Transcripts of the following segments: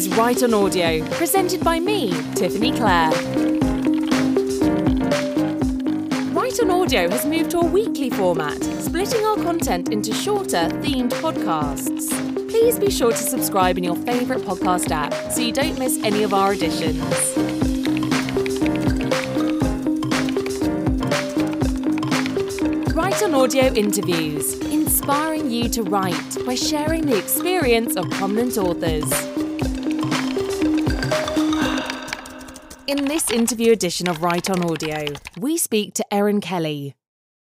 is Write on Audio, presented by me, Tiffany Clare. Write on Audio has moved to a weekly format, splitting our content into shorter, themed podcasts. Please be sure to subscribe in your favourite podcast app so you don't miss any of our editions. Write on Audio interviews, inspiring you to write by sharing the experience of prominent authors. In this interview edition of Write on Audio, we speak to Erin Kelly.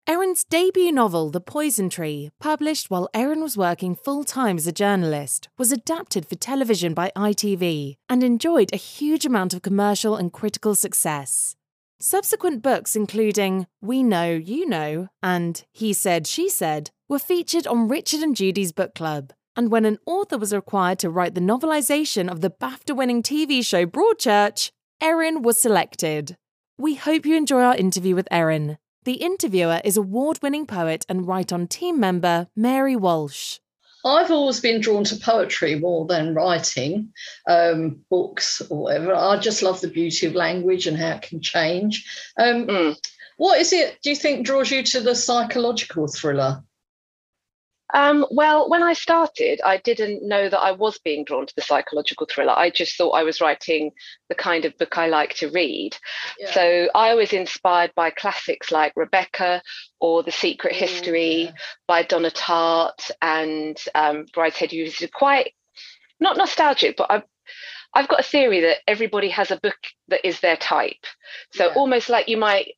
Erin's debut novel, The Poison Tree, published while Erin was working full time as a journalist, was adapted for television by ITV and enjoyed a huge amount of commercial and critical success. Subsequent books, including We Know, You Know and He Said, She Said, were featured on Richard and Judy's book club. And when an author was required to write the novelisation of the BAFTA winning TV show Broadchurch, Erin was selected. We hope you enjoy our interview with Erin. The interviewer is award winning poet and Write On team member Mary Walsh. I've always been drawn to poetry more than writing um, books or whatever. I just love the beauty of language and how it can change. Um, mm. What is it, do you think, draws you to the psychological thriller? Um, well, when I started, I didn't know that I was being drawn to the psychological thriller. I just thought I was writing the kind of book I like to read. Yeah. So I was inspired by classics like Rebecca or The Secret Ooh, History yeah. by Donna Tartt and um, Brideshead. Who's quite not nostalgic, but I've I've got a theory that everybody has a book that is their type. So yeah. almost like you might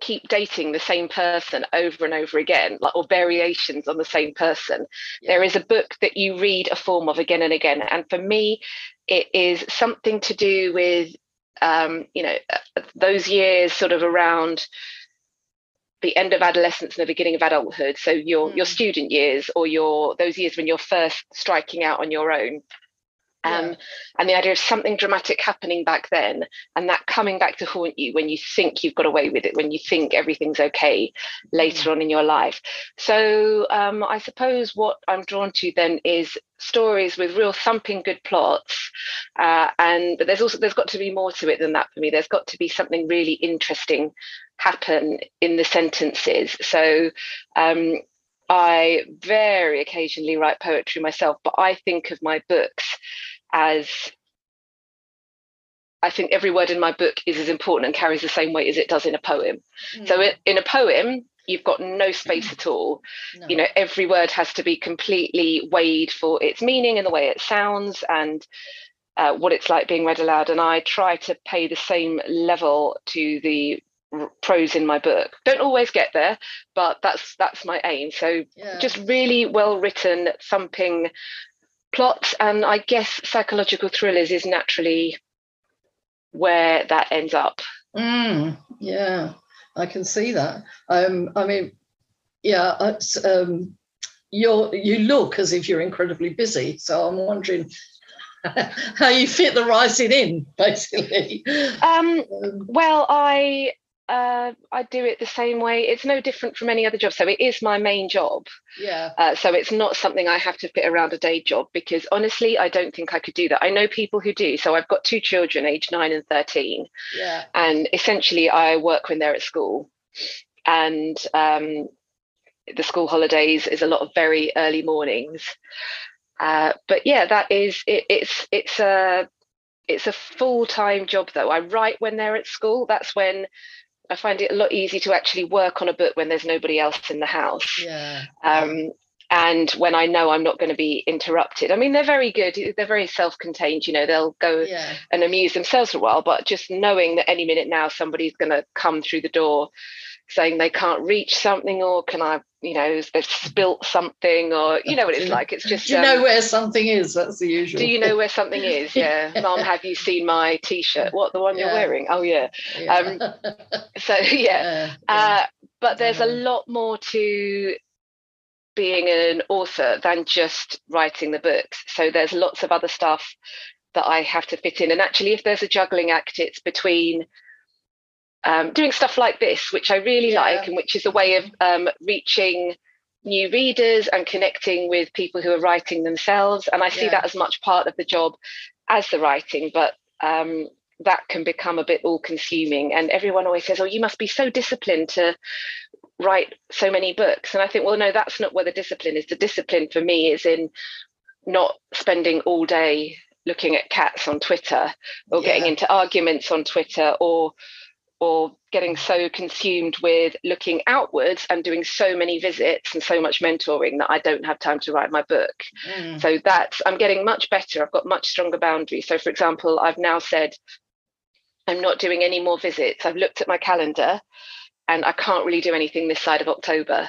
keep dating the same person over and over again like or variations on the same person yeah. there is a book that you read a form of again and again and for me it is something to do with um, you know uh, those years sort of around the end of adolescence and the beginning of adulthood so your mm. your student years or your those years when you're first striking out on your own um, yeah. And the idea of something dramatic happening back then and that coming back to haunt you when you think you've got away with it, when you think everything's okay later mm. on in your life. So um, I suppose what I'm drawn to then is stories with real thumping good plots uh, and but there's also there's got to be more to it than that for me there's got to be something really interesting happen in the sentences so um, I very occasionally write poetry myself, but I think of my books as I think every word in my book is as important and carries the same weight as it does in a poem. Mm. So it, in a poem, you've got no space at all. No. You know, every word has to be completely weighed for its meaning and the way it sounds and uh, what it's like being read aloud. And I try to pay the same level to the prose in my book. Don't always get there, but that's that's my aim. So yeah. just really well written, thumping plots and I guess psychological thrillers is naturally where that ends up. Mm, yeah, I can see that. Um, I mean, yeah, um, you you look as if you're incredibly busy. So I'm wondering how you fit the writing in, basically. Um, um, well, I uh, I do it the same way. It's no different from any other job. So it is my main job. Yeah. Uh, so it's not something I have to fit around a day job because honestly, I don't think I could do that. I know people who do. So I've got two children, aged nine and 13. Yeah. And essentially, I work when they're at school. And um, the school holidays is a lot of very early mornings. Uh, but yeah, that is it, it's it's a it's a full time job though. I write when they're at school. That's when I find it a lot easier to actually work on a book when there's nobody else in the house. Yeah. Um, and when I know I'm not going to be interrupted. I mean, they're very good. They're very self-contained. You know, they'll go yeah. and amuse themselves for a while. But just knowing that any minute now somebody's going to come through the door saying they can't reach something or can I, you know, they've spilt something or you know what it's like. It's just do you um, know where something is? That's the usual. Do you know where something is? Yeah. Mom, have you seen my t-shirt? What the one yeah. you're wearing? Oh yeah. yeah. Um, so yeah. Uh, but there's a lot more to being an author than just writing the books. So there's lots of other stuff that I have to fit in. And actually, if there's a juggling act, it's between um, doing stuff like this, which I really yeah. like, and which is a way of um, reaching new readers and connecting with people who are writing themselves. And I see yeah. that as much part of the job as the writing, but um, that can become a bit all consuming. And everyone always says, Oh, you must be so disciplined to write so many books. And I think, well, no, that's not where the discipline is. The discipline for me is in not spending all day looking at cats on Twitter or yeah. getting into arguments on Twitter or or getting so consumed with looking outwards and doing so many visits and so much mentoring that I don't have time to write my book. Mm. So that's I'm getting much better. I've got much stronger boundaries. So for example, I've now said I'm not doing any more visits. I've looked at my calendar and I can't really do anything this side of October.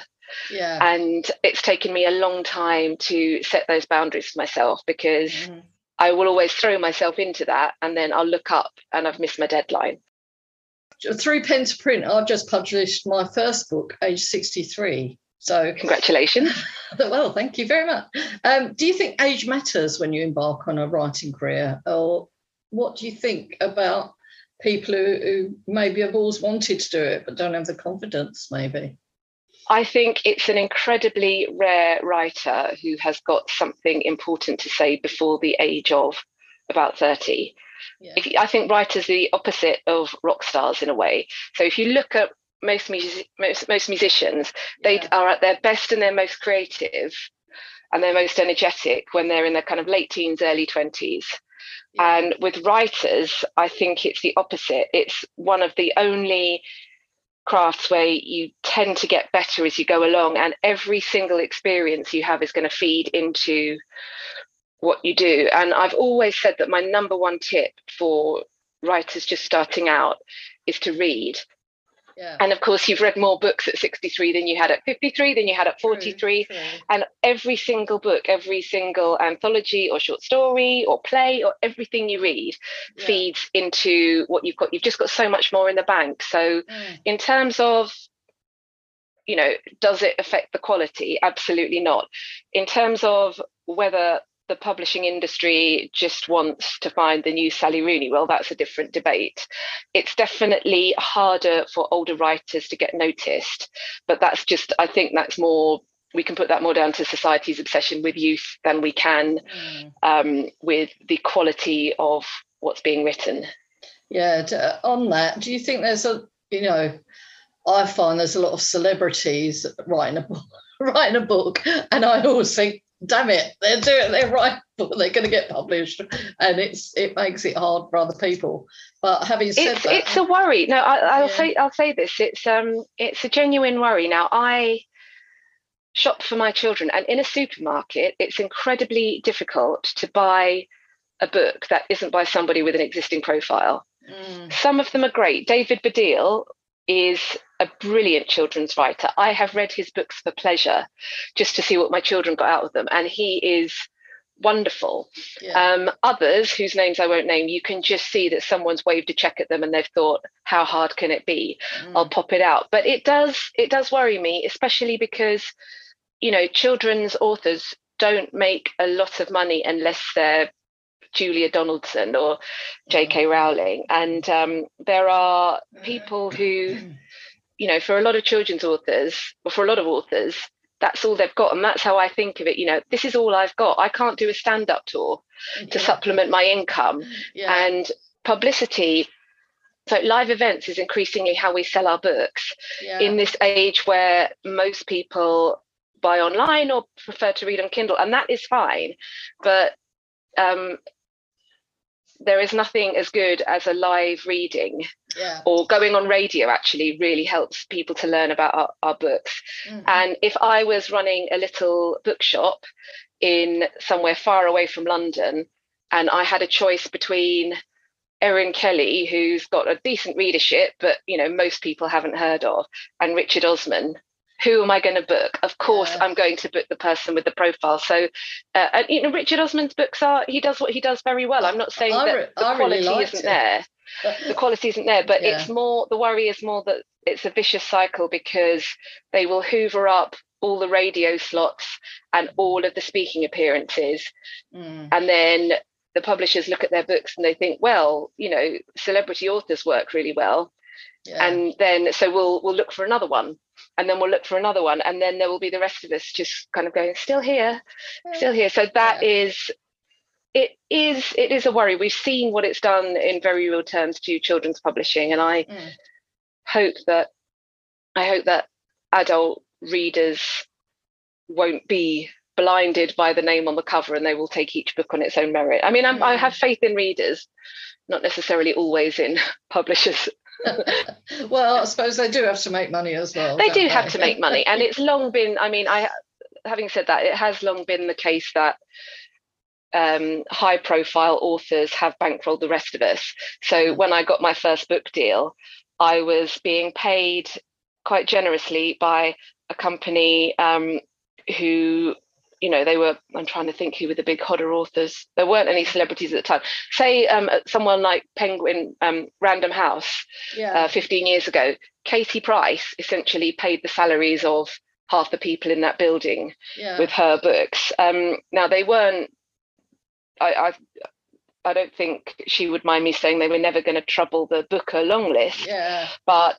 Yeah. And it's taken me a long time to set those boundaries for myself because mm. I will always throw myself into that and then I'll look up and I've missed my deadline. Through pen to print, I've just published my first book, age 63. So congratulations. well, thank you very much. Um, do you think age matters when you embark on a writing career? Or what do you think about people who, who maybe have always wanted to do it but don't have the confidence, maybe? I think it's an incredibly rare writer who has got something important to say before the age of about 30. Yeah. If, I think writers are the opposite of rock stars in a way. So if you look at most, music, most, most musicians, they yeah. are at their best and their most creative and they're most energetic when they're in their kind of late teens, early 20s. Yeah. And with writers, I think it's the opposite. It's one of the only crafts where you tend to get better as you go along, and every single experience you have is going to feed into what you do. And I've always said that my number one tip for writers just starting out is to read yeah. And of course, you've read more books at 63 than you had at 53, than you had at 43. True, true. And every single book, every single anthology or short story or play or everything you read yeah. feeds into what you've got. You've just got so much more in the bank. So, mm. in terms of you know, does it affect the quality? Absolutely not. In terms of whether the publishing industry just wants to find the new Sally Rooney. Well, that's a different debate. It's definitely harder for older writers to get noticed, but that's just, I think that's more, we can put that more down to society's obsession with youth than we can mm. um, with the quality of what's being written. Yeah, to, on that, do you think there's a, you know, I find there's a lot of celebrities writing a book, writing a book, and I always think damn it, they're doing they're right, but they're going to get published, and it's it makes it hard for other people. But having said it's, that, it's a worry. No, I, will yeah. say I'll say this. It's um it's a genuine worry. Now I shop for my children, and in a supermarket, it's incredibly difficult to buy a book that isn't by somebody with an existing profile. Mm. Some of them are great. David Baddiel is a brilliant children's writer. I have read his books for pleasure, just to see what my children got out of them, and he is wonderful. Yeah. Um, others, whose names I won't name, you can just see that someone's waved a check at them and they've thought, "How hard can it be? Mm. I'll pop it out." But it does it does worry me, especially because you know children's authors don't make a lot of money unless they're Julia Donaldson or J.K. Mm. Rowling, and um, there are people who you know, for a lot of children's authors, or for a lot of authors, that's all they've got. And that's how I think of it. You know, this is all I've got. I can't do a stand up tour to supplement my income. Yeah. And publicity, so live events is increasingly how we sell our books yeah. in this age where most people buy online or prefer to read on Kindle. And that is fine. But um, there is nothing as good as a live reading yeah. or going on radio actually really helps people to learn about our, our books mm-hmm. and if i was running a little bookshop in somewhere far away from london and i had a choice between erin kelly who's got a decent readership but you know most people haven't heard of and richard osman who am I going to book? Of course, yeah. I'm going to book the person with the profile. So, uh, and, you know, Richard Osman's books are he does what he does very well. I'm not saying I, that the I quality really isn't it. there. the quality isn't there, but yeah. it's more the worry is more that it's a vicious cycle because they will hoover up all the radio slots and all of the speaking appearances, mm. and then the publishers look at their books and they think, well, you know, celebrity authors work really well. Yeah. And then so we'll we'll look for another one and then we'll look for another one and then there will be the rest of us just kind of going still here still here so that yeah. is it is it is a worry. We've seen what it's done in very real terms to children's publishing, and I mm. hope that I hope that adult readers won't be blinded by the name on the cover and they will take each book on its own merit. I mean, mm. i have faith in readers, not necessarily always in publishers. Well, I suppose they do have to make money as well. They do they? have to make money, and it's long been. I mean, I having said that, it has long been the case that um, high profile authors have bankrolled the rest of us. So when I got my first book deal, I was being paid quite generously by a company um, who you know they were i'm trying to think who were the big hodder authors there weren't any celebrities at the time say um, someone like penguin um, random house yeah. uh, 15 years ago katie price essentially paid the salaries of half the people in that building yeah. with her books um, now they weren't I, I I don't think she would mind me saying they were never going to trouble the Booker long list. Yeah. But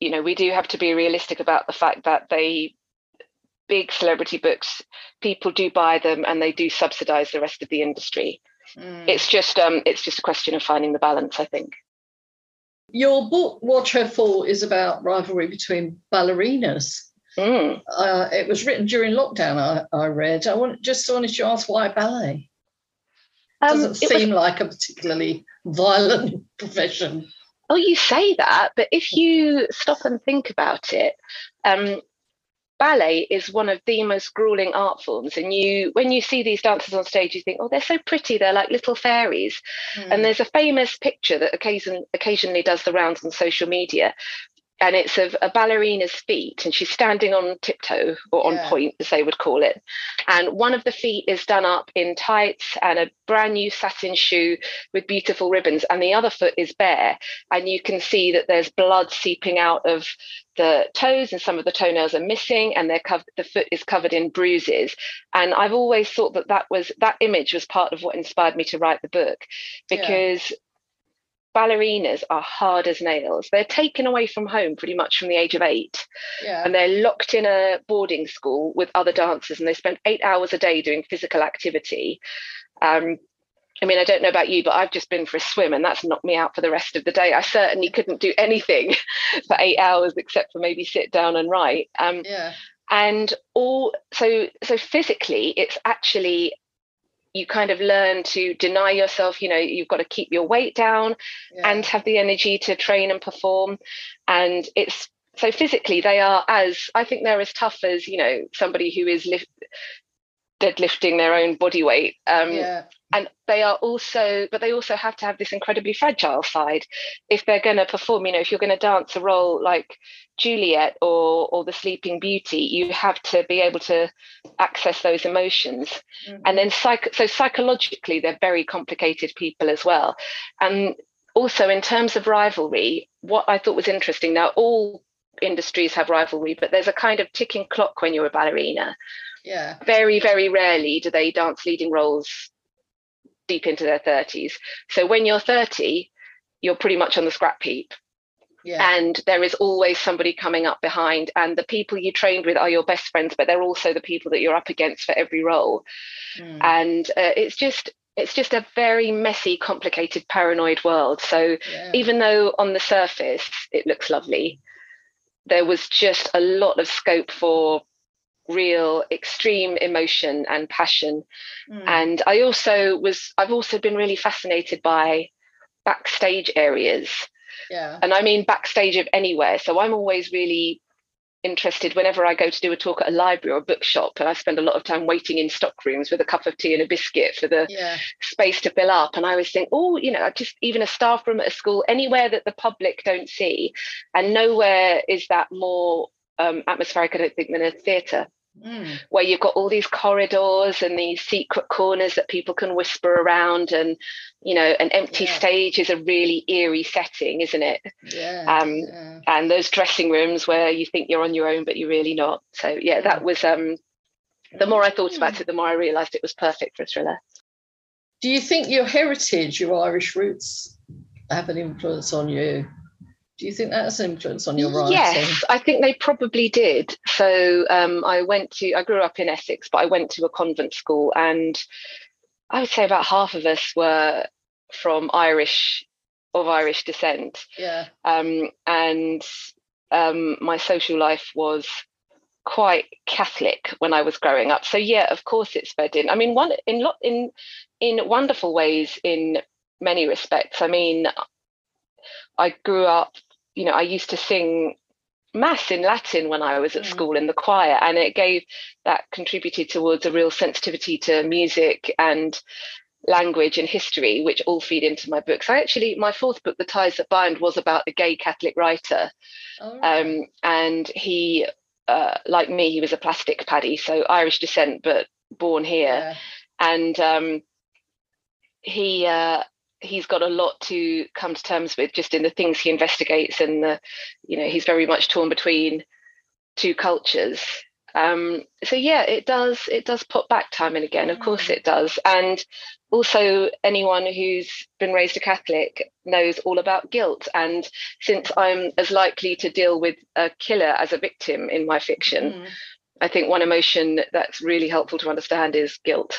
you know, we do have to be realistic about the fact that they big celebrity books, people do buy them and they do subsidize the rest of the industry. Mm. It's just um, it's just a question of finding the balance, I think. Your book, Watch Her Fall, is about rivalry between ballerinas. Mm. Uh, it was written during lockdown, I, I read. I want, just wanted to ask why ballet? Um, Doesn't seem was, like a particularly violent profession. Oh, you say that, but if you stop and think about it, um, ballet is one of the most grueling art forms and you when you see these dancers on stage you think oh they're so pretty they're like little fairies mm. and there's a famous picture that occasion, occasionally does the rounds on social media and it's of a ballerina's feet and she's standing on tiptoe or yeah. on point as they would call it. And one of the feet is done up in tights and a brand new satin shoe with beautiful ribbons and the other foot is bare. And you can see that there's blood seeping out of the toes and some of the toenails are missing and they're covered the foot is covered in bruises. And i've always thought that that was that image was part of what inspired me to write the book because yeah ballerinas are hard as nails. They're taken away from home pretty much from the age of eight. Yeah. And they're locked in a boarding school with other dancers and they spend eight hours a day doing physical activity. Um, I mean, I don't know about you, but I've just been for a swim and that's knocked me out for the rest of the day. I certainly couldn't do anything for eight hours except for maybe sit down and write. Um, yeah. And all so so physically, it's actually you kind of learn to deny yourself you know you've got to keep your weight down yeah. and have the energy to train and perform and it's so physically they are as i think they're as tough as you know somebody who is lift, deadlifting their own body weight um, yeah. and they are also but they also have to have this incredibly fragile side if they're going to perform you know if you're going to dance a role like juliet or or the sleeping beauty you have to be able to access those emotions mm-hmm. and then psych- so psychologically they're very complicated people as well and also in terms of rivalry what i thought was interesting now all industries have rivalry but there's a kind of ticking clock when you're a ballerina yeah. Very, very rarely do they dance leading roles deep into their 30s. So when you're 30, you're pretty much on the scrap heap. Yeah. And there is always somebody coming up behind, and the people you trained with are your best friends, but they're also the people that you're up against for every role. Mm. And uh, it's just it's just a very messy, complicated, paranoid world. So yeah. even though on the surface it looks lovely, there was just a lot of scope for real extreme emotion and passion. Mm. and i also was i've also been really fascinated by backstage areas. Yeah. And i mean backstage of anywhere. So i'm always really interested whenever i go to do a talk at a library or a bookshop. And i spend a lot of time waiting in stock rooms with a cup of tea and a biscuit for the yeah. space to fill up. And i always think oh you know just even a staff room at a school anywhere that the public don't see. And nowhere is that more um, atmospheric i don't think than a theatre Mm. where you've got all these corridors and these secret corners that people can whisper around and you know an empty yeah. stage is a really eerie setting isn't it yeah, um yeah. and those dressing rooms where you think you're on your own but you're really not so yeah that was um the more i thought about mm. it the more i realized it was perfect for a thriller do you think your heritage your irish roots have an influence on you do you think that has influence on your writing? Yes, I think they probably did. So um, I went to, I grew up in Essex, but I went to a convent school and I would say about half of us were from Irish of Irish descent. Yeah. Um, and um, my social life was quite Catholic when I was growing up. So yeah, of course it spread in. I mean, one in lot in in wonderful ways in many respects. I mean, I grew up. You know, I used to sing mass in Latin when I was at mm. school in the choir, and it gave that contributed towards a real sensitivity to music and language and history, which all feed into my books. I actually, my fourth book, The Ties That Bind, was about a gay Catholic writer. Oh, um, and he, uh, like me, he was a plastic paddy, so Irish descent, but born here. Yeah. And um, he, uh, he's got a lot to come to terms with just in the things he investigates and the, you know, he's very much torn between two cultures. Um, so yeah it does it does pop back time and again. Of course mm. it does. And also anyone who's been raised a catholic knows all about guilt. And since i'm as likely to deal with a killer as a victim in my fiction mm. i think one emotion that's really helpful to understand is guilt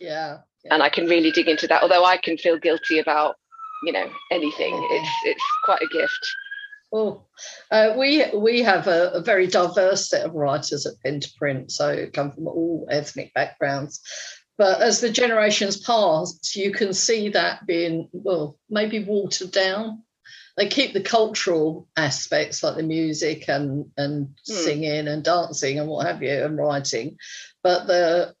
yeah, yeah, and i can really dig into that although i can feel guilty about you know anything it's it's quite a gift Oh, uh, we we have a, a, very diverse set of writers at Pen to Print, so come from all ethnic backgrounds. But as the generations pass, you can see that being well, maybe watered down. They keep the cultural aspects like the music and and hmm. singing and dancing and what have you and writing, but the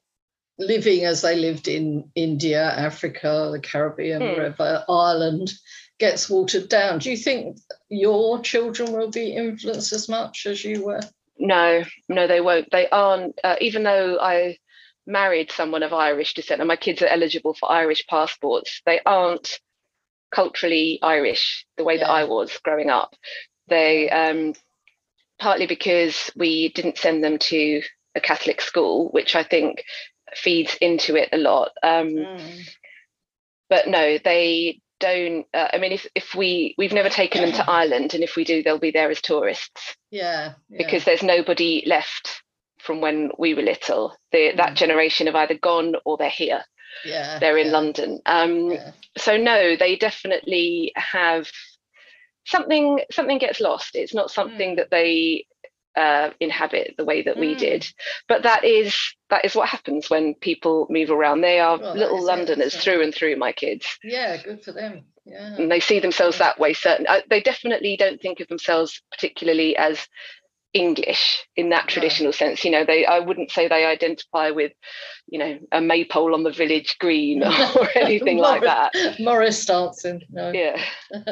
living as they lived in India, Africa, the Caribbean, hmm. wherever, Ireland, gets watered down. Do you think your children will be influenced as much as you were? No, no, they won't. They aren't. Uh, even though I married someone of Irish descent and my kids are eligible for Irish passports, they aren't culturally Irish the way yeah. that I was growing up. They um, partly because we didn't send them to a Catholic school, which I think feeds into it a lot. Um, mm. But no, they don't uh, i mean if, if we we've never taken them to ireland and if we do they'll be there as tourists yeah, yeah. because there's nobody left from when we were little the, mm. that generation have either gone or they're here yeah they're in yeah. london um yeah. so no they definitely have something something gets lost it's not something mm. that they uh, inhabit the way that mm. we did. But that is that is what happens when people move around. They are well, little Londoners through and through. My kids. Yeah, good for them. Yeah. And they see themselves that way. Certain. Uh, they definitely don't think of themselves particularly as English in that traditional sense. You know, they I wouldn't say they identify with, you know, a maypole on the village green or anything like that. Morris dancing. No. Yeah.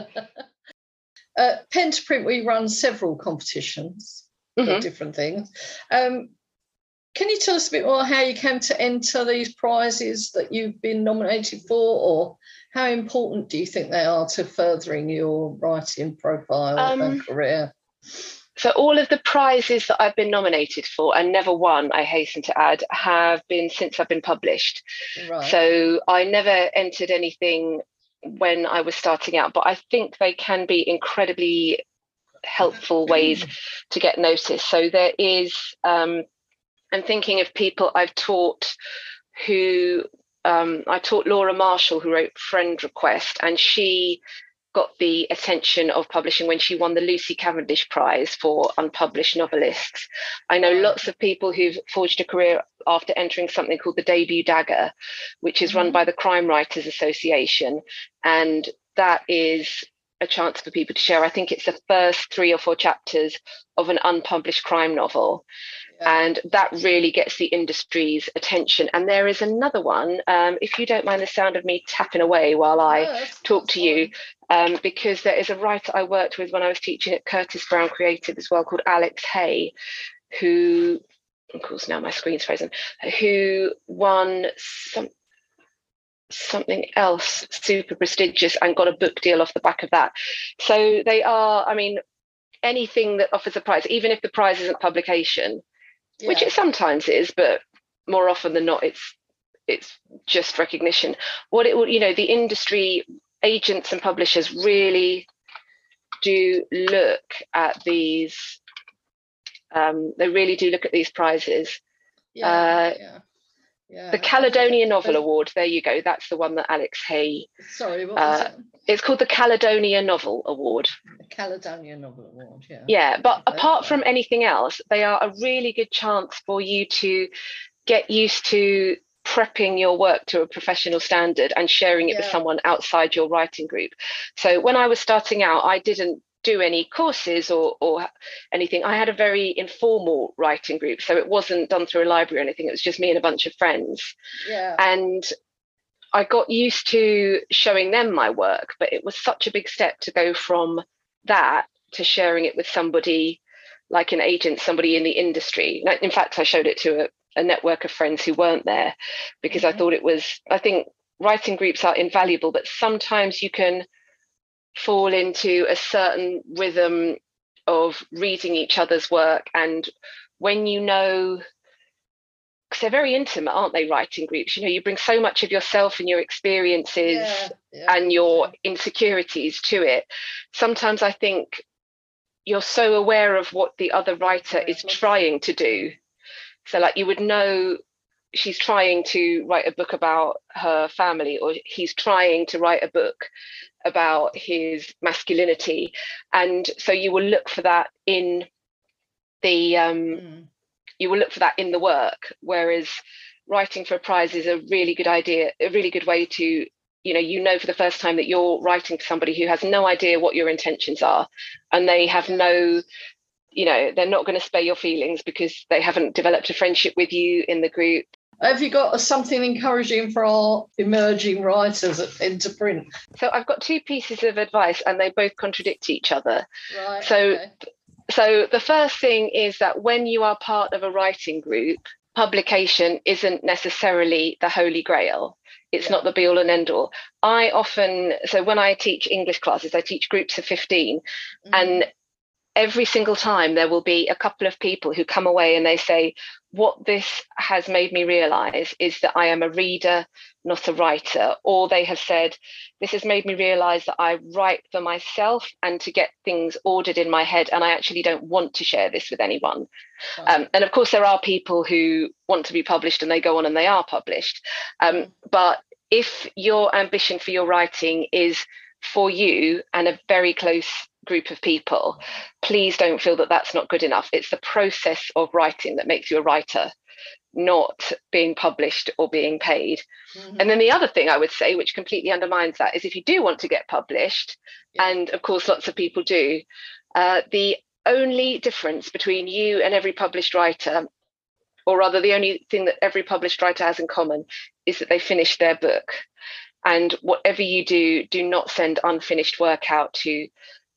uh, Pen to Print, we run several competitions mm-hmm. different things. Um, can you tell us a bit more how you came to enter these prizes that you've been nominated for, or how important do you think they are to furthering your writing profile um, and career? So, all of the prizes that I've been nominated for and never won, I hasten to add, have been since I've been published. Right. So, I never entered anything when I was starting out, but I think they can be incredibly helpful ways to get noticed. So there is, um, I'm thinking of people I've taught who um, I taught Laura Marshall, who wrote Friend Request, and she got the attention of publishing when she won the Lucy Cavendish Prize for unpublished novelists. I know lots of people who've forged a career after entering something called the Debut Dagger, which is run mm-hmm. by the Crime Writers Association. And that is a chance for people to share. I think it's the first three or four chapters of an unpublished crime novel. Yeah. And that really gets the industry's attention. And there is another one, um, if you don't mind the sound of me tapping away while I yeah, talk to you, um, because there is a writer I worked with when I was teaching at Curtis Brown Creative as well called Alex Hay, who, of course, now my screen's frozen, who won some, something else super prestigious and got a book deal off the back of that. So they are, I mean, anything that offers a prize, even if the prize isn't publication, yeah. which it sometimes is, but more often than not, it's it's just recognition. What it will, you know, the industry agents and publishers really do look at these. Um, they really do look at these prizes. Yeah, uh, yeah Yeah. The Caledonia Novel Award. There you go. That's the one that Alex Hay. Sorry, what was uh, it? It's called the Caledonia Novel Award. The Caledonia Novel Award, yeah. Yeah, but apart from anything else, they are a really good chance for you to get used to prepping your work to a professional standard and sharing it yeah. with someone outside your writing group. So when I was starting out, I didn't do any courses or or anything. I had a very informal writing group, so it wasn't done through a library or anything. It was just me and a bunch of friends. Yeah. And I got used to showing them my work, but it was such a big step to go from that to sharing it with somebody like an agent, somebody in the industry. In fact, I showed it to a, a network of friends who weren't there because mm-hmm. I thought it was, I think writing groups are invaluable, but sometimes you can fall into a certain rhythm of reading each other's work. And when you know because they're very intimate aren't they writing groups? You know you bring so much of yourself and your experiences yeah, yeah, and your insecurities to it. Sometimes i think you're so aware of what the other writer is trying to do. So like you would know she's trying to write a book about her family or he's trying to write a book about his masculinity. And so you will look for that in the um, mm. you will look for that in the work whereas writing for a prize is a really good idea a really good way to you know you know for the first time that you're writing to somebody who has no idea what your intentions are and they have no you know they're not going to spare your feelings because they haven't developed a friendship with you in the group have you got something encouraging for our emerging writers at Pen to Print? So I've got two pieces of advice, and they both contradict each other. Right. So, okay. so the first thing is that when you are part of a writing group, publication isn't necessarily the holy grail. It's yeah. not the be all and end all. I often, so when I teach English classes, I teach groups of 15, mm-hmm. and every single time there will be a couple of people who come away and they say, What this has made me realize is that I am a reader, not a writer. Or they have said, This has made me realize that I write for myself and to get things ordered in my head. And I actually don't want to share this with anyone. Um, and of course, there are people who want to be published and they go on and they are published. Um, mm. but if your ambition for your writing is for you and a very close group of people, please don't feel that that's not good enough. It's the process of writing that makes you a writer, not being published or being paid. Mm-hmm. And then the other thing I would say, which completely undermines that, is if you do want to get published, yeah. and of course lots of people do, uh, the only difference between you and every published writer, or rather the only thing that every published writer has in common, is that they finished their book. And whatever you do, do not send unfinished work out to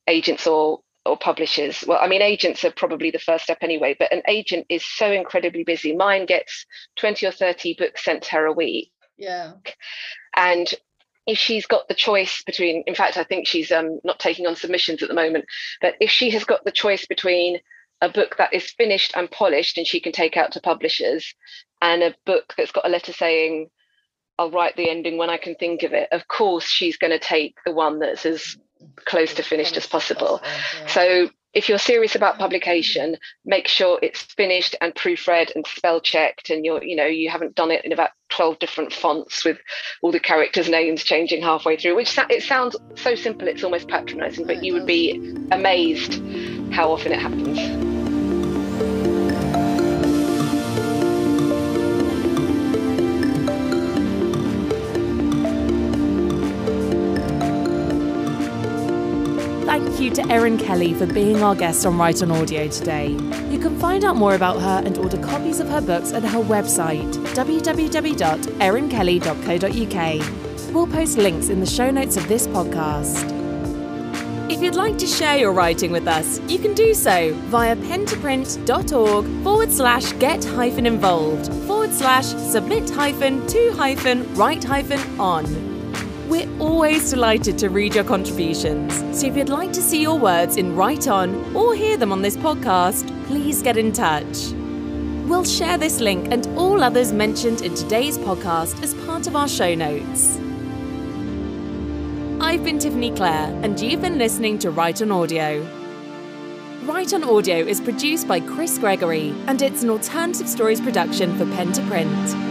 agents or or publishers. Well, I mean, agents are probably the first step anyway, but an agent is so incredibly busy. Mine gets 20 or 30 books sent to her a week. Yeah. And if she's got the choice between, in fact, I think she's um, not taking on submissions at the moment, but if she has got the choice between a book that is finished and polished and she can take out to publishers and a book that's got a letter saying, I'll write the ending when I can think of it, of course she's going to take the one that's as close to finished as possible. So if you're serious about publication, make sure it's finished and proofread and spell checked, and you're, you know, you haven't done it in about 12 different fonts with all the characters' names changing halfway through. Which it sounds so simple, it's almost patronising, but you would be amazed how often it happens. To Erin Kelly for being our guest on Write on Audio today. You can find out more about her and order copies of her books at her website, www.erinkelly.co.uk. We'll post links in the show notes of this podcast. If you'd like to share your writing with us, you can do so via pentoprint.org forward slash get hyphen involved forward slash submit hyphen to hyphen write hyphen on. We're always delighted to read your contributions, so if you'd like to see your words in Write On or hear them on this podcast, please get in touch. We'll share this link and all others mentioned in today's podcast as part of our show notes. I've been Tiffany Clare, and you've been listening to Write on Audio. Write on Audio is produced by Chris Gregory, and it's an alternative stories production for Pen to Print.